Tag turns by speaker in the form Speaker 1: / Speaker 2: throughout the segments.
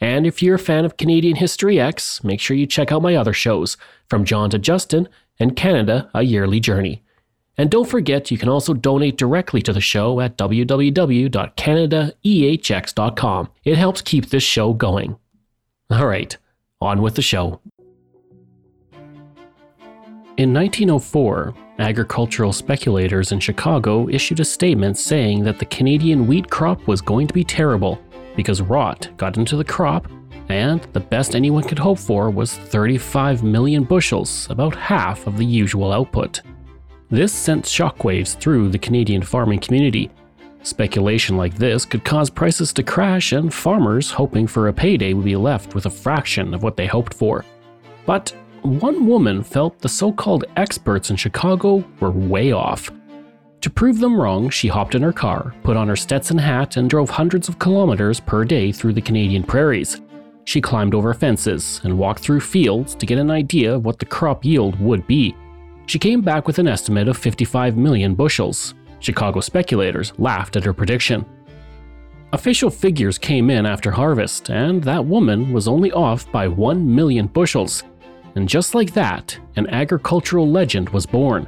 Speaker 1: And if you're a fan of Canadian History X, make sure you check out my other shows, From John to Justin and Canada, A Yearly Journey. And don't forget, you can also donate directly to the show at www.canadaehx.com. It helps keep this show going. All right, on with the show. In 1904, agricultural speculators in Chicago issued a statement saying that the Canadian wheat crop was going to be terrible because rot got into the crop, and the best anyone could hope for was 35 million bushels, about half of the usual output. This sent shockwaves through the Canadian farming community. Speculation like this could cause prices to crash, and farmers hoping for a payday would be left with a fraction of what they hoped for. But one woman felt the so called experts in Chicago were way off. To prove them wrong, she hopped in her car, put on her Stetson hat, and drove hundreds of kilometers per day through the Canadian prairies. She climbed over fences and walked through fields to get an idea of what the crop yield would be. She came back with an estimate of 55 million bushels. Chicago speculators laughed at her prediction. Official figures came in after harvest, and that woman was only off by 1 million bushels. And just like that, an agricultural legend was born.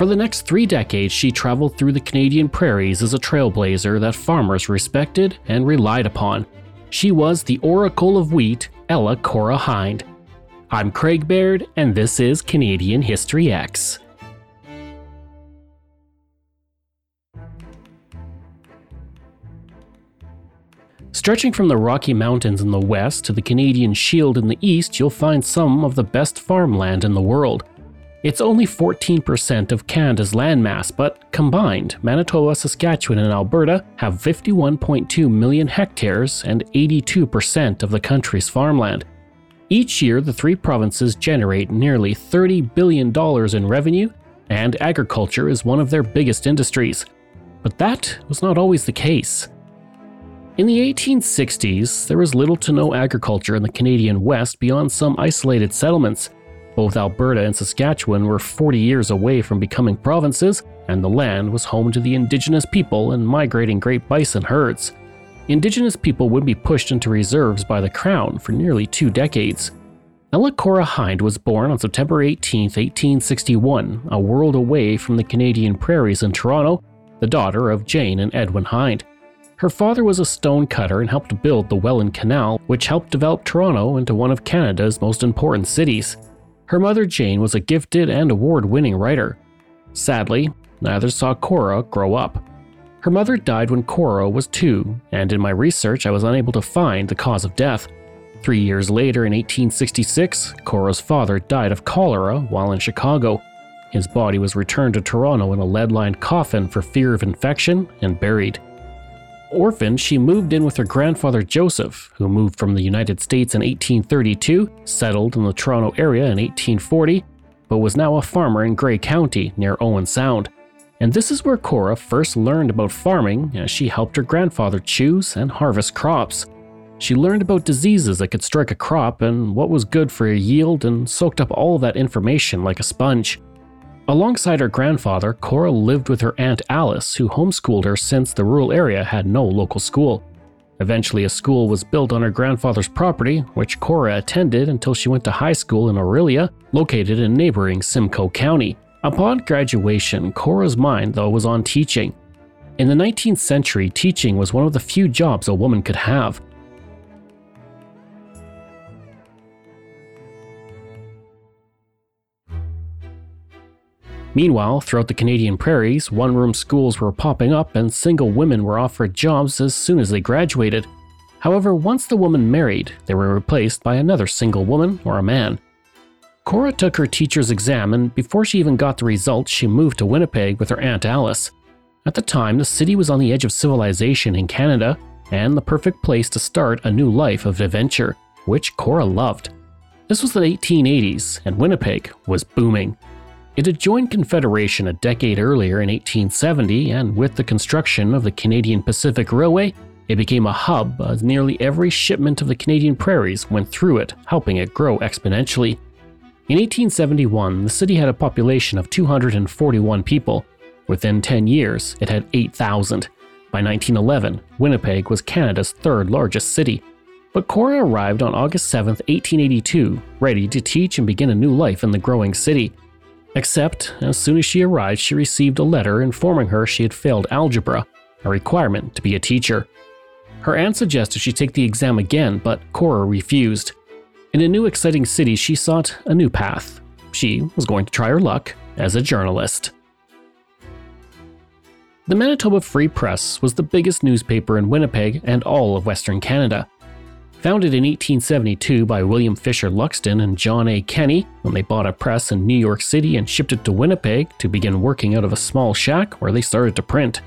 Speaker 1: For the next three decades, she traveled through the Canadian prairies as a trailblazer that farmers respected and relied upon. She was the Oracle of Wheat, Ella Cora Hind, I'm Craig Baird, and this is Canadian History X. Stretching from the Rocky Mountains in the west to the Canadian Shield in the east, you'll find some of the best farmland in the world. It's only 14% of Canada's landmass, but combined, Manitoba, Saskatchewan, and Alberta have 51.2 million hectares and 82% of the country's farmland. Each year, the three provinces generate nearly $30 billion in revenue, and agriculture is one of their biggest industries. But that was not always the case. In the 1860s, there was little to no agriculture in the Canadian West beyond some isolated settlements. Both Alberta and Saskatchewan were 40 years away from becoming provinces, and the land was home to the indigenous people and migrating great bison herds. Indigenous people would be pushed into reserves by the Crown for nearly two decades. Ella Cora Hind was born on September 18, 1861, a world away from the Canadian prairies in Toronto, the daughter of Jane and Edwin Hind. Her father was a stone cutter and helped build the Welland Canal, which helped develop Toronto into one of Canada's most important cities. Her mother Jane was a gifted and award winning writer. Sadly, neither saw Cora grow up. Her mother died when Cora was two, and in my research, I was unable to find the cause of death. Three years later, in 1866, Cora's father died of cholera while in Chicago. His body was returned to Toronto in a lead lined coffin for fear of infection and buried. Orphaned, she moved in with her grandfather Joseph, who moved from the United States in 1832, settled in the Toronto area in 1840, but was now a farmer in Grey County near Owen Sound and this is where Cora first learned about farming as she helped her grandfather choose and harvest crops. She learned about diseases that could strike a crop and what was good for a yield and soaked up all that information like a sponge. Alongside her grandfather, Cora lived with her Aunt Alice, who homeschooled her since the rural area had no local school. Eventually, a school was built on her grandfather's property, which Cora attended until she went to high school in Orillia, located in neighboring Simcoe County. Upon graduation, Cora's mind, though, was on teaching. In the 19th century, teaching was one of the few jobs a woman could have. Meanwhile, throughout the Canadian prairies, one room schools were popping up and single women were offered jobs as soon as they graduated. However, once the woman married, they were replaced by another single woman or a man. Cora took her teacher's exam, and before she even got the results, she moved to Winnipeg with her Aunt Alice. At the time, the city was on the edge of civilization in Canada, and the perfect place to start a new life of adventure, which Cora loved. This was the 1880s, and Winnipeg was booming. It had joined Confederation a decade earlier in 1870, and with the construction of the Canadian Pacific Railway, it became a hub as nearly every shipment of the Canadian prairies went through it, helping it grow exponentially. In 1871, the city had a population of 241 people. Within 10 years, it had 8,000. By 1911, Winnipeg was Canada's third largest city. But Cora arrived on August 7, 1882, ready to teach and begin a new life in the growing city. Except, as soon as she arrived, she received a letter informing her she had failed algebra, a requirement to be a teacher. Her aunt suggested she take the exam again, but Cora refused. In a new exciting city, she sought a new path. She was going to try her luck as a journalist. The Manitoba Free Press was the biggest newspaper in Winnipeg and all of Western Canada. Founded in 1872 by William Fisher Luxton and John A. Kenny, when they bought a press in New York City and shipped it to Winnipeg to begin working out of a small shack where they started to print.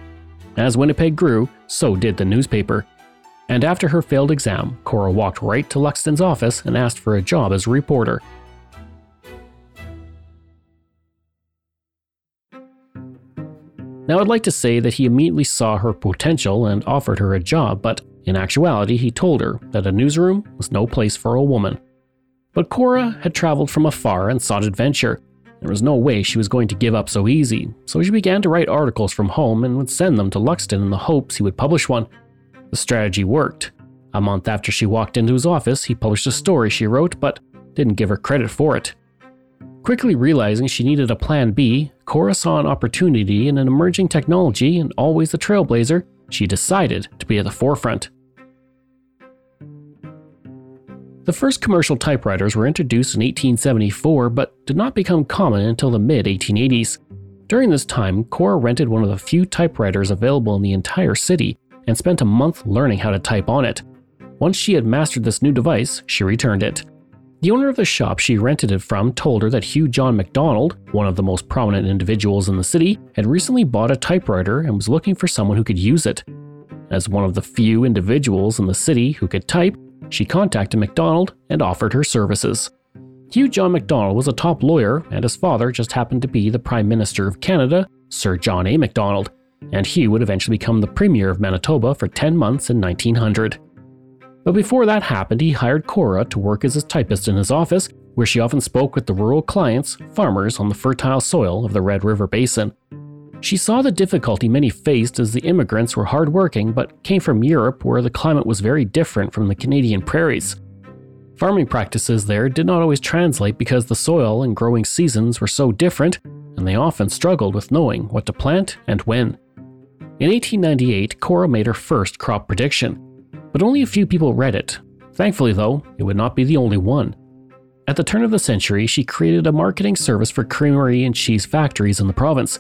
Speaker 1: As Winnipeg grew, so did the newspaper. And after her failed exam, Cora walked right to Luxton's office and asked for a job as a reporter. Now, I'd like to say that he immediately saw her potential and offered her a job, but in actuality, he told her that a newsroom was no place for a woman. But Cora had traveled from afar and sought adventure. There was no way she was going to give up so easy, so she began to write articles from home and would send them to Luxton in the hopes he would publish one. The strategy worked. A month after she walked into his office, he published a story she wrote, but didn't give her credit for it. Quickly realizing she needed a plan B, Cora saw an opportunity in an emerging technology and always a trailblazer, she decided to be at the forefront. The first commercial typewriters were introduced in 1874 but did not become common until the mid 1880s. During this time, Cora rented one of the few typewriters available in the entire city and spent a month learning how to type on it. Once she had mastered this new device, she returned it. The owner of the shop she rented it from told her that Hugh John Macdonald, one of the most prominent individuals in the city, had recently bought a typewriter and was looking for someone who could use it. As one of the few individuals in the city who could type, she contacted Macdonald and offered her services. Hugh John Macdonald was a top lawyer, and his father just happened to be the Prime Minister of Canada, Sir John A. Macdonald, and he would eventually become the Premier of Manitoba for 10 months in 1900. But before that happened, he hired Cora to work as his typist in his office, where she often spoke with the rural clients, farmers on the fertile soil of the Red River Basin. She saw the difficulty many faced as the immigrants were hardworking but came from Europe where the climate was very different from the Canadian prairies. Farming practices there did not always translate because the soil and growing seasons were so different, and they often struggled with knowing what to plant and when. In 1898, Cora made her first crop prediction, but only a few people read it. Thankfully, though, it would not be the only one. At the turn of the century, she created a marketing service for creamery and cheese factories in the province.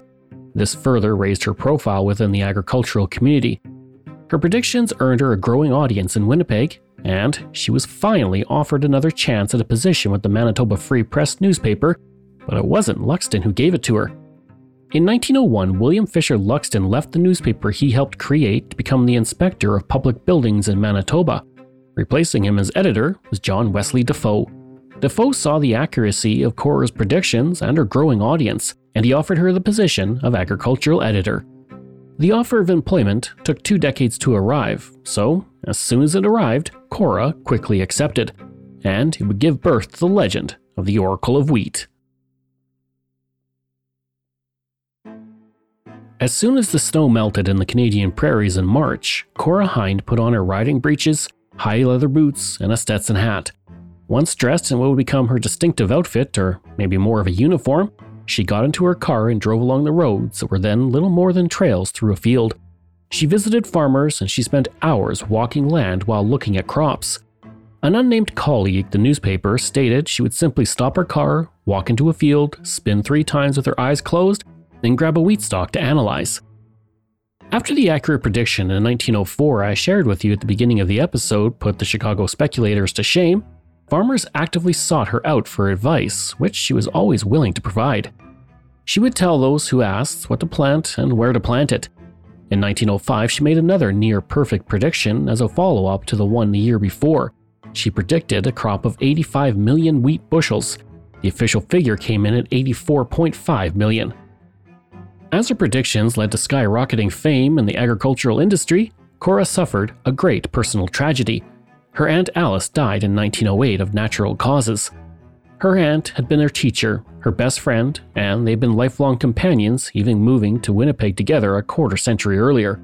Speaker 1: This further raised her profile within the agricultural community. Her predictions earned her a growing audience in Winnipeg, and she was finally offered another chance at a position with the Manitoba Free Press newspaper, but it wasn't Luxton who gave it to her. In 1901, William Fisher Luxton left the newspaper he helped create to become the inspector of public buildings in Manitoba. Replacing him as editor was John Wesley Dafoe. Dafoe saw the accuracy of Cora's predictions and her growing audience, and he offered her the position of agricultural editor. The offer of employment took two decades to arrive, so as soon as it arrived, Cora quickly accepted, and it would give birth to the legend of the Oracle of Wheat. As soon as the snow melted in the Canadian prairies in March, Cora Hind put on her riding breeches, high leather boots, and a Stetson hat. Once dressed in what would become her distinctive outfit, or maybe more of a uniform, she got into her car and drove along the roads that were then little more than trails through a field. She visited farmers and she spent hours walking land while looking at crops. An unnamed colleague, the newspaper, stated she would simply stop her car, walk into a field, spin three times with her eyes closed, then grab a wheat stalk to analyze. After the accurate prediction in 1904 I shared with you at the beginning of the episode put the Chicago speculators to shame, farmers actively sought her out for advice, which she was always willing to provide. She would tell those who asked what to plant and where to plant it. In 1905, she made another near perfect prediction as a follow up to the one the year before. she predicted a crop of 85 million wheat bushels. The official figure came in at 84.5 million. As her predictions led to skyrocketing fame in the agricultural industry, Cora suffered a great personal tragedy. Her Aunt Alice died in 1908 of natural causes. Her aunt had been her teacher, her best friend, and they'd been lifelong companions, even moving to Winnipeg together a quarter century earlier.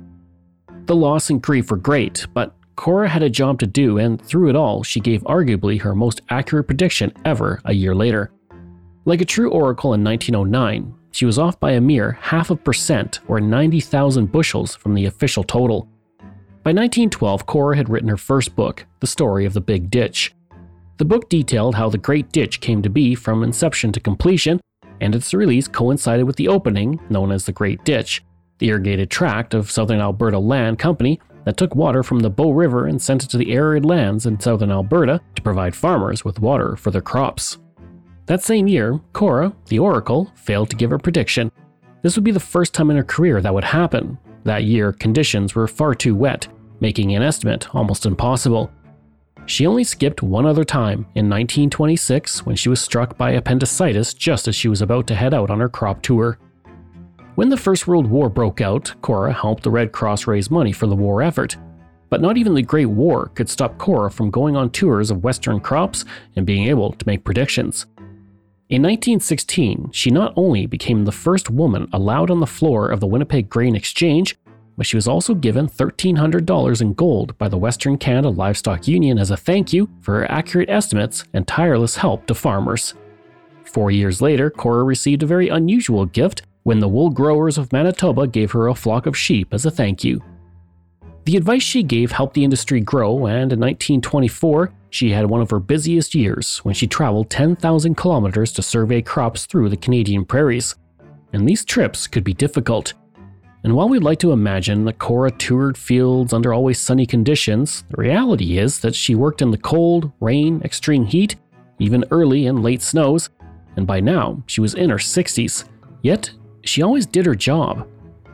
Speaker 1: The loss and grief were great, but Cora had a job to do, and through it all, she gave arguably her most accurate prediction ever a year later. Like a true oracle in 1909, she was off by a mere half a percent or 90,000 bushels from the official total. By 1912, Cora had written her first book, The Story of the Big Ditch. The book detailed how the Great Ditch came to be from inception to completion, and its release coincided with the opening, known as the Great Ditch, the irrigated tract of Southern Alberta Land Company that took water from the Bow River and sent it to the arid lands in southern Alberta to provide farmers with water for their crops. That same year, Cora, the Oracle, failed to give her prediction. This would be the first time in her career that would happen. That year, conditions were far too wet, making an estimate almost impossible. She only skipped one other time in 1926 when she was struck by appendicitis just as she was about to head out on her crop tour. When the First World War broke out, Cora helped the Red Cross raise money for the war effort. But not even the Great War could stop Cora from going on tours of Western crops and being able to make predictions. In 1916, she not only became the first woman allowed on the floor of the Winnipeg Grain Exchange, but she was also given $1,300 in gold by the Western Canada Livestock Union as a thank you for her accurate estimates and tireless help to farmers. Four years later, Cora received a very unusual gift when the wool growers of Manitoba gave her a flock of sheep as a thank you. The advice she gave helped the industry grow, and in 1924, she had one of her busiest years when she traveled 10,000 kilometers to survey crops through the Canadian prairies. And these trips could be difficult, and while we'd like to imagine that Cora toured fields under always sunny conditions, the reality is that she worked in the cold, rain, extreme heat, even early and late snows, and by now she was in her 60s. Yet, she always did her job.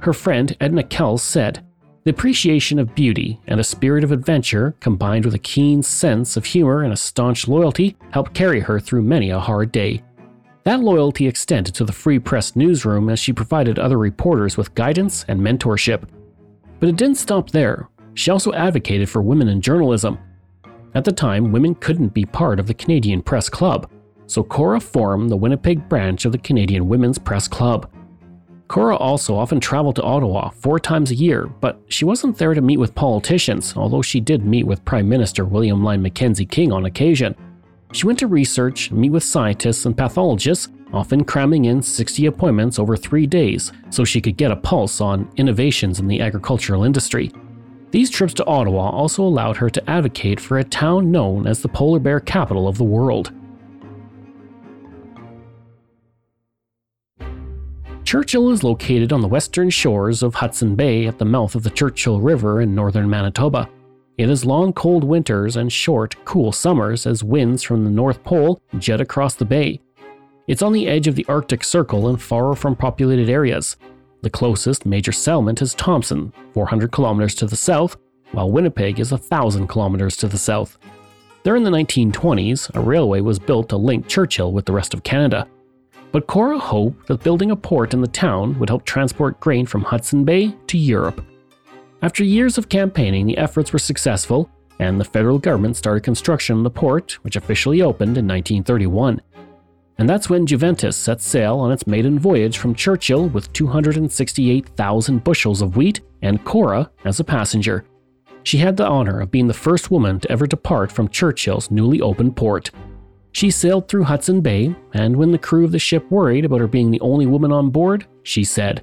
Speaker 1: Her friend Edna Kells said, The appreciation of beauty and a spirit of adventure, combined with a keen sense of humor and a staunch loyalty, helped carry her through many a hard day. That loyalty extended to the Free Press newsroom as she provided other reporters with guidance and mentorship. But it didn't stop there. She also advocated for women in journalism. At the time, women couldn't be part of the Canadian Press Club, so Cora formed the Winnipeg branch of the Canadian Women's Press Club. Cora also often traveled to Ottawa four times a year, but she wasn't there to meet with politicians, although she did meet with Prime Minister William Lyon Mackenzie King on occasion. She went to research, meet with scientists and pathologists, often cramming in 60 appointments over three days so she could get a pulse on innovations in the agricultural industry. These trips to Ottawa also allowed her to advocate for a town known as the polar bear capital of the world. Churchill is located on the western shores of Hudson Bay at the mouth of the Churchill River in northern Manitoba. It has long cold winters and short, cool summers as winds from the North Pole jet across the bay. It's on the edge of the Arctic Circle and far from populated areas. The closest major settlement is Thompson, 400 kilometers to the south, while Winnipeg is 1,000 kilometers to the south. There in the 1920s, a railway was built to link Churchill with the rest of Canada. But Cora hoped that building a port in the town would help transport grain from Hudson Bay to Europe. After years of campaigning, the efforts were successful, and the federal government started construction on the port, which officially opened in 1931. And that's when Juventus set sail on its maiden voyage from Churchill with 268,000 bushels of wheat and Cora as a passenger. She had the honor of being the first woman to ever depart from Churchill's newly opened port. She sailed through Hudson Bay, and when the crew of the ship worried about her being the only woman on board, she said,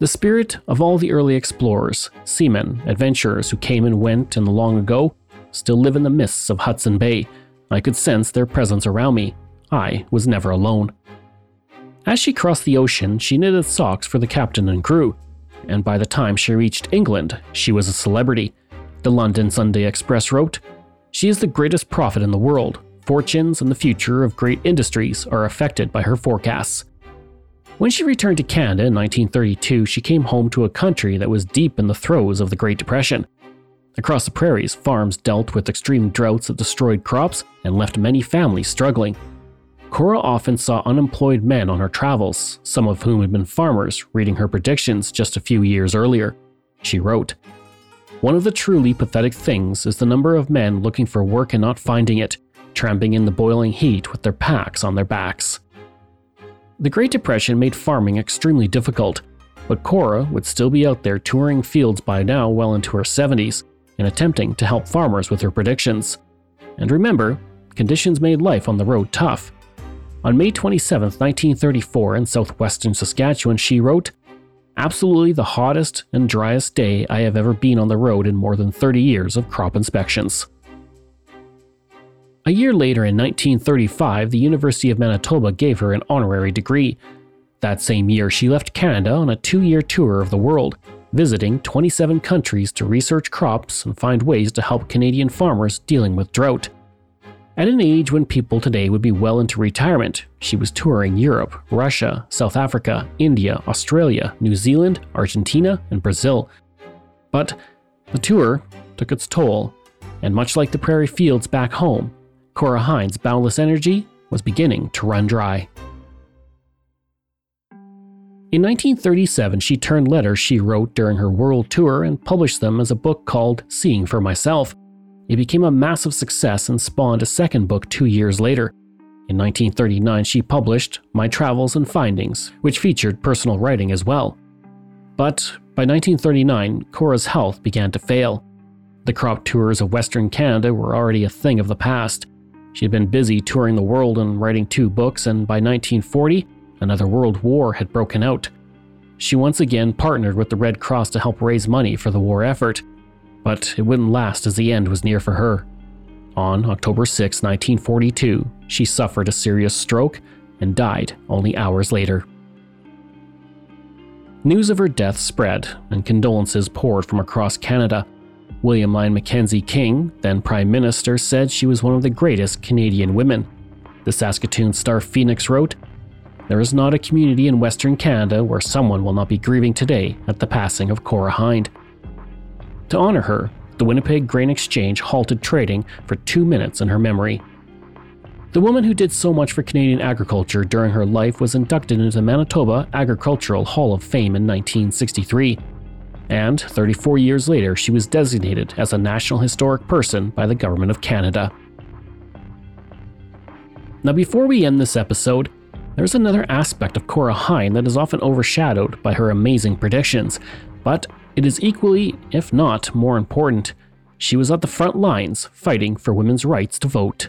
Speaker 1: the spirit of all the early explorers, seamen, adventurers who came and went in the long ago still live in the mists of Hudson Bay. I could sense their presence around me. I was never alone. As she crossed the ocean, she knitted socks for the captain and crew, and by the time she reached England, she was a celebrity. The London Sunday Express wrote, She is the greatest prophet in the world. Fortunes and the future of great industries are affected by her forecasts. When she returned to Canada in 1932, she came home to a country that was deep in the throes of the Great Depression. Across the prairies, farms dealt with extreme droughts that destroyed crops and left many families struggling. Cora often saw unemployed men on her travels, some of whom had been farmers, reading her predictions just a few years earlier. She wrote, One of the truly pathetic things is the number of men looking for work and not finding it, tramping in the boiling heat with their packs on their backs. The Great Depression made farming extremely difficult, but Cora would still be out there touring fields by now well into her 70s and attempting to help farmers with her predictions. And remember, conditions made life on the road tough. On May 27, 1934, in southwestern Saskatchewan, she wrote, Absolutely the hottest and driest day I have ever been on the road in more than 30 years of crop inspections. A year later, in 1935, the University of Manitoba gave her an honorary degree. That same year, she left Canada on a two year tour of the world, visiting 27 countries to research crops and find ways to help Canadian farmers dealing with drought. At an age when people today would be well into retirement, she was touring Europe, Russia, South Africa, India, Australia, New Zealand, Argentina, and Brazil. But the tour took its toll, and much like the prairie fields back home, Cora Hind's boundless energy was beginning to run dry. In 1937, she turned letters she wrote during her world tour and published them as a book called Seeing for Myself. It became a massive success and spawned a second book two years later. In 1939, she published My Travels and Findings, which featured personal writing as well. But by 1939, Cora's health began to fail. The crop tours of Western Canada were already a thing of the past. She had been busy touring the world and writing two books, and by 1940, another world war had broken out. She once again partnered with the Red Cross to help raise money for the war effort. But it wouldn't last as the end was near for her. On October 6, 1942, she suffered a serious stroke and died only hours later. News of her death spread, and condolences poured from across Canada. William Lyon Mackenzie King, then Prime Minister, said she was one of the greatest Canadian women. The Saskatoon Star Phoenix wrote, There is not a community in Western Canada where someone will not be grieving today at the passing of Cora Hind. To honor her, the Winnipeg Grain Exchange halted trading for two minutes in her memory. The woman who did so much for Canadian agriculture during her life was inducted into the Manitoba Agricultural Hall of Fame in 1963. And 34 years later, she was designated as a National Historic Person by the Government of Canada. Now, before we end this episode, there's another aspect of Cora Hind that is often overshadowed by her amazing predictions, but it is equally, if not more important, she was at the front lines fighting for women's rights to vote.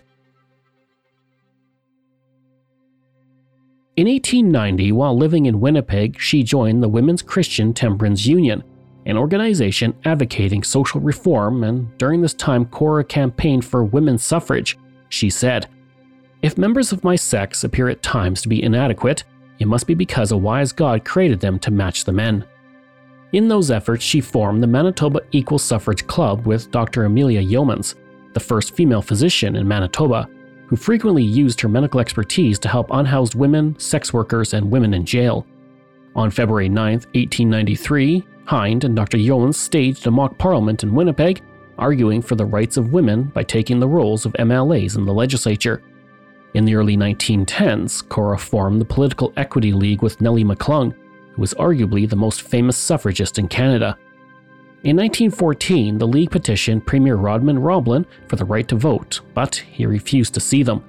Speaker 1: In 1890, while living in Winnipeg, she joined the Women's Christian Temperance Union, an organization advocating social reform, and during this time, Cora campaigned for women's suffrage. She said, If members of my sex appear at times to be inadequate, it must be because a wise God created them to match the men. In those efforts, she formed the Manitoba Equal Suffrage Club with Dr. Amelia Yeomans, the first female physician in Manitoba, who frequently used her medical expertise to help unhoused women, sex workers, and women in jail. On February 9, 1893, Hind and Dr. Yeomans staged a mock parliament in Winnipeg, arguing for the rights of women by taking the roles of MLAs in the legislature. In the early 1910s, Cora formed the Political Equity League with Nellie McClung, who was arguably the most famous suffragist in Canada. In 1914, the League petitioned Premier Rodmond Roblin for the right to vote, but he refused to see them.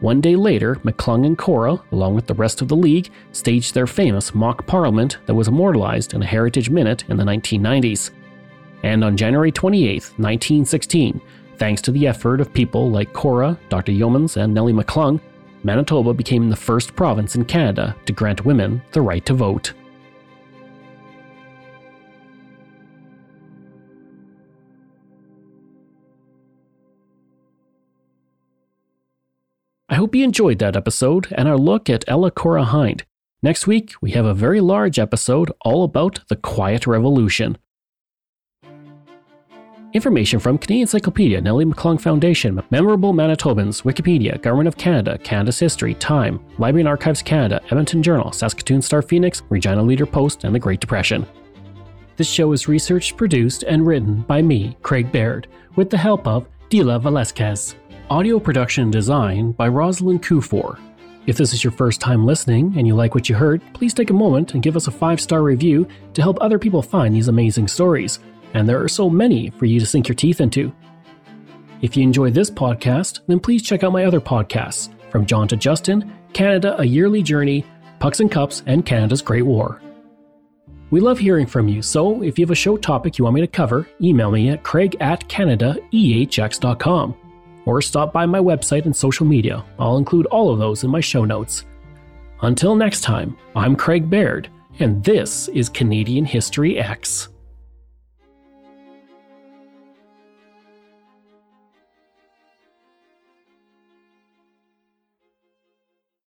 Speaker 1: One day later, McClung and Cora, along with the rest of the League, staged their famous mock parliament that was immortalized in a Heritage Minute in the 1990s. And on January 28, 1916, thanks to the effort of people like Cora, Dr. Yeomans, and Nellie McClung, Manitoba became the first province in Canada to grant women the right to vote. I hope you enjoyed that episode and our look at Ella Cora Hind. Next week, we have a very large episode all about the Quiet Revolution. Information from Canadian Encyclopedia, Nellie McClung Foundation, Memorable Manitobans, Wikipedia, Government of Canada, Canada's History, Time, Library and Archives Canada, Edmonton Journal, Saskatoon Star Phoenix, Regina Leader Post, and the Great Depression. This show is researched, produced, and written by me, Craig Baird, with the help of Dila Velasquez. Audio production design by Rosalind Kufor. If this is your first time listening and you like what you heard, please take a moment and give us a five star review to help other people find these amazing stories. And there are so many for you to sink your teeth into. If you enjoy this podcast, then please check out my other podcasts From John to Justin, Canada A Yearly Journey, Pucks and Cups, and Canada's Great War. We love hearing from you, so if you have a show topic you want me to cover, email me at craig at canadaehx.com or stop by my website and social media. I'll include all of those in my show notes. Until next time, I'm Craig Baird, and this is Canadian History X.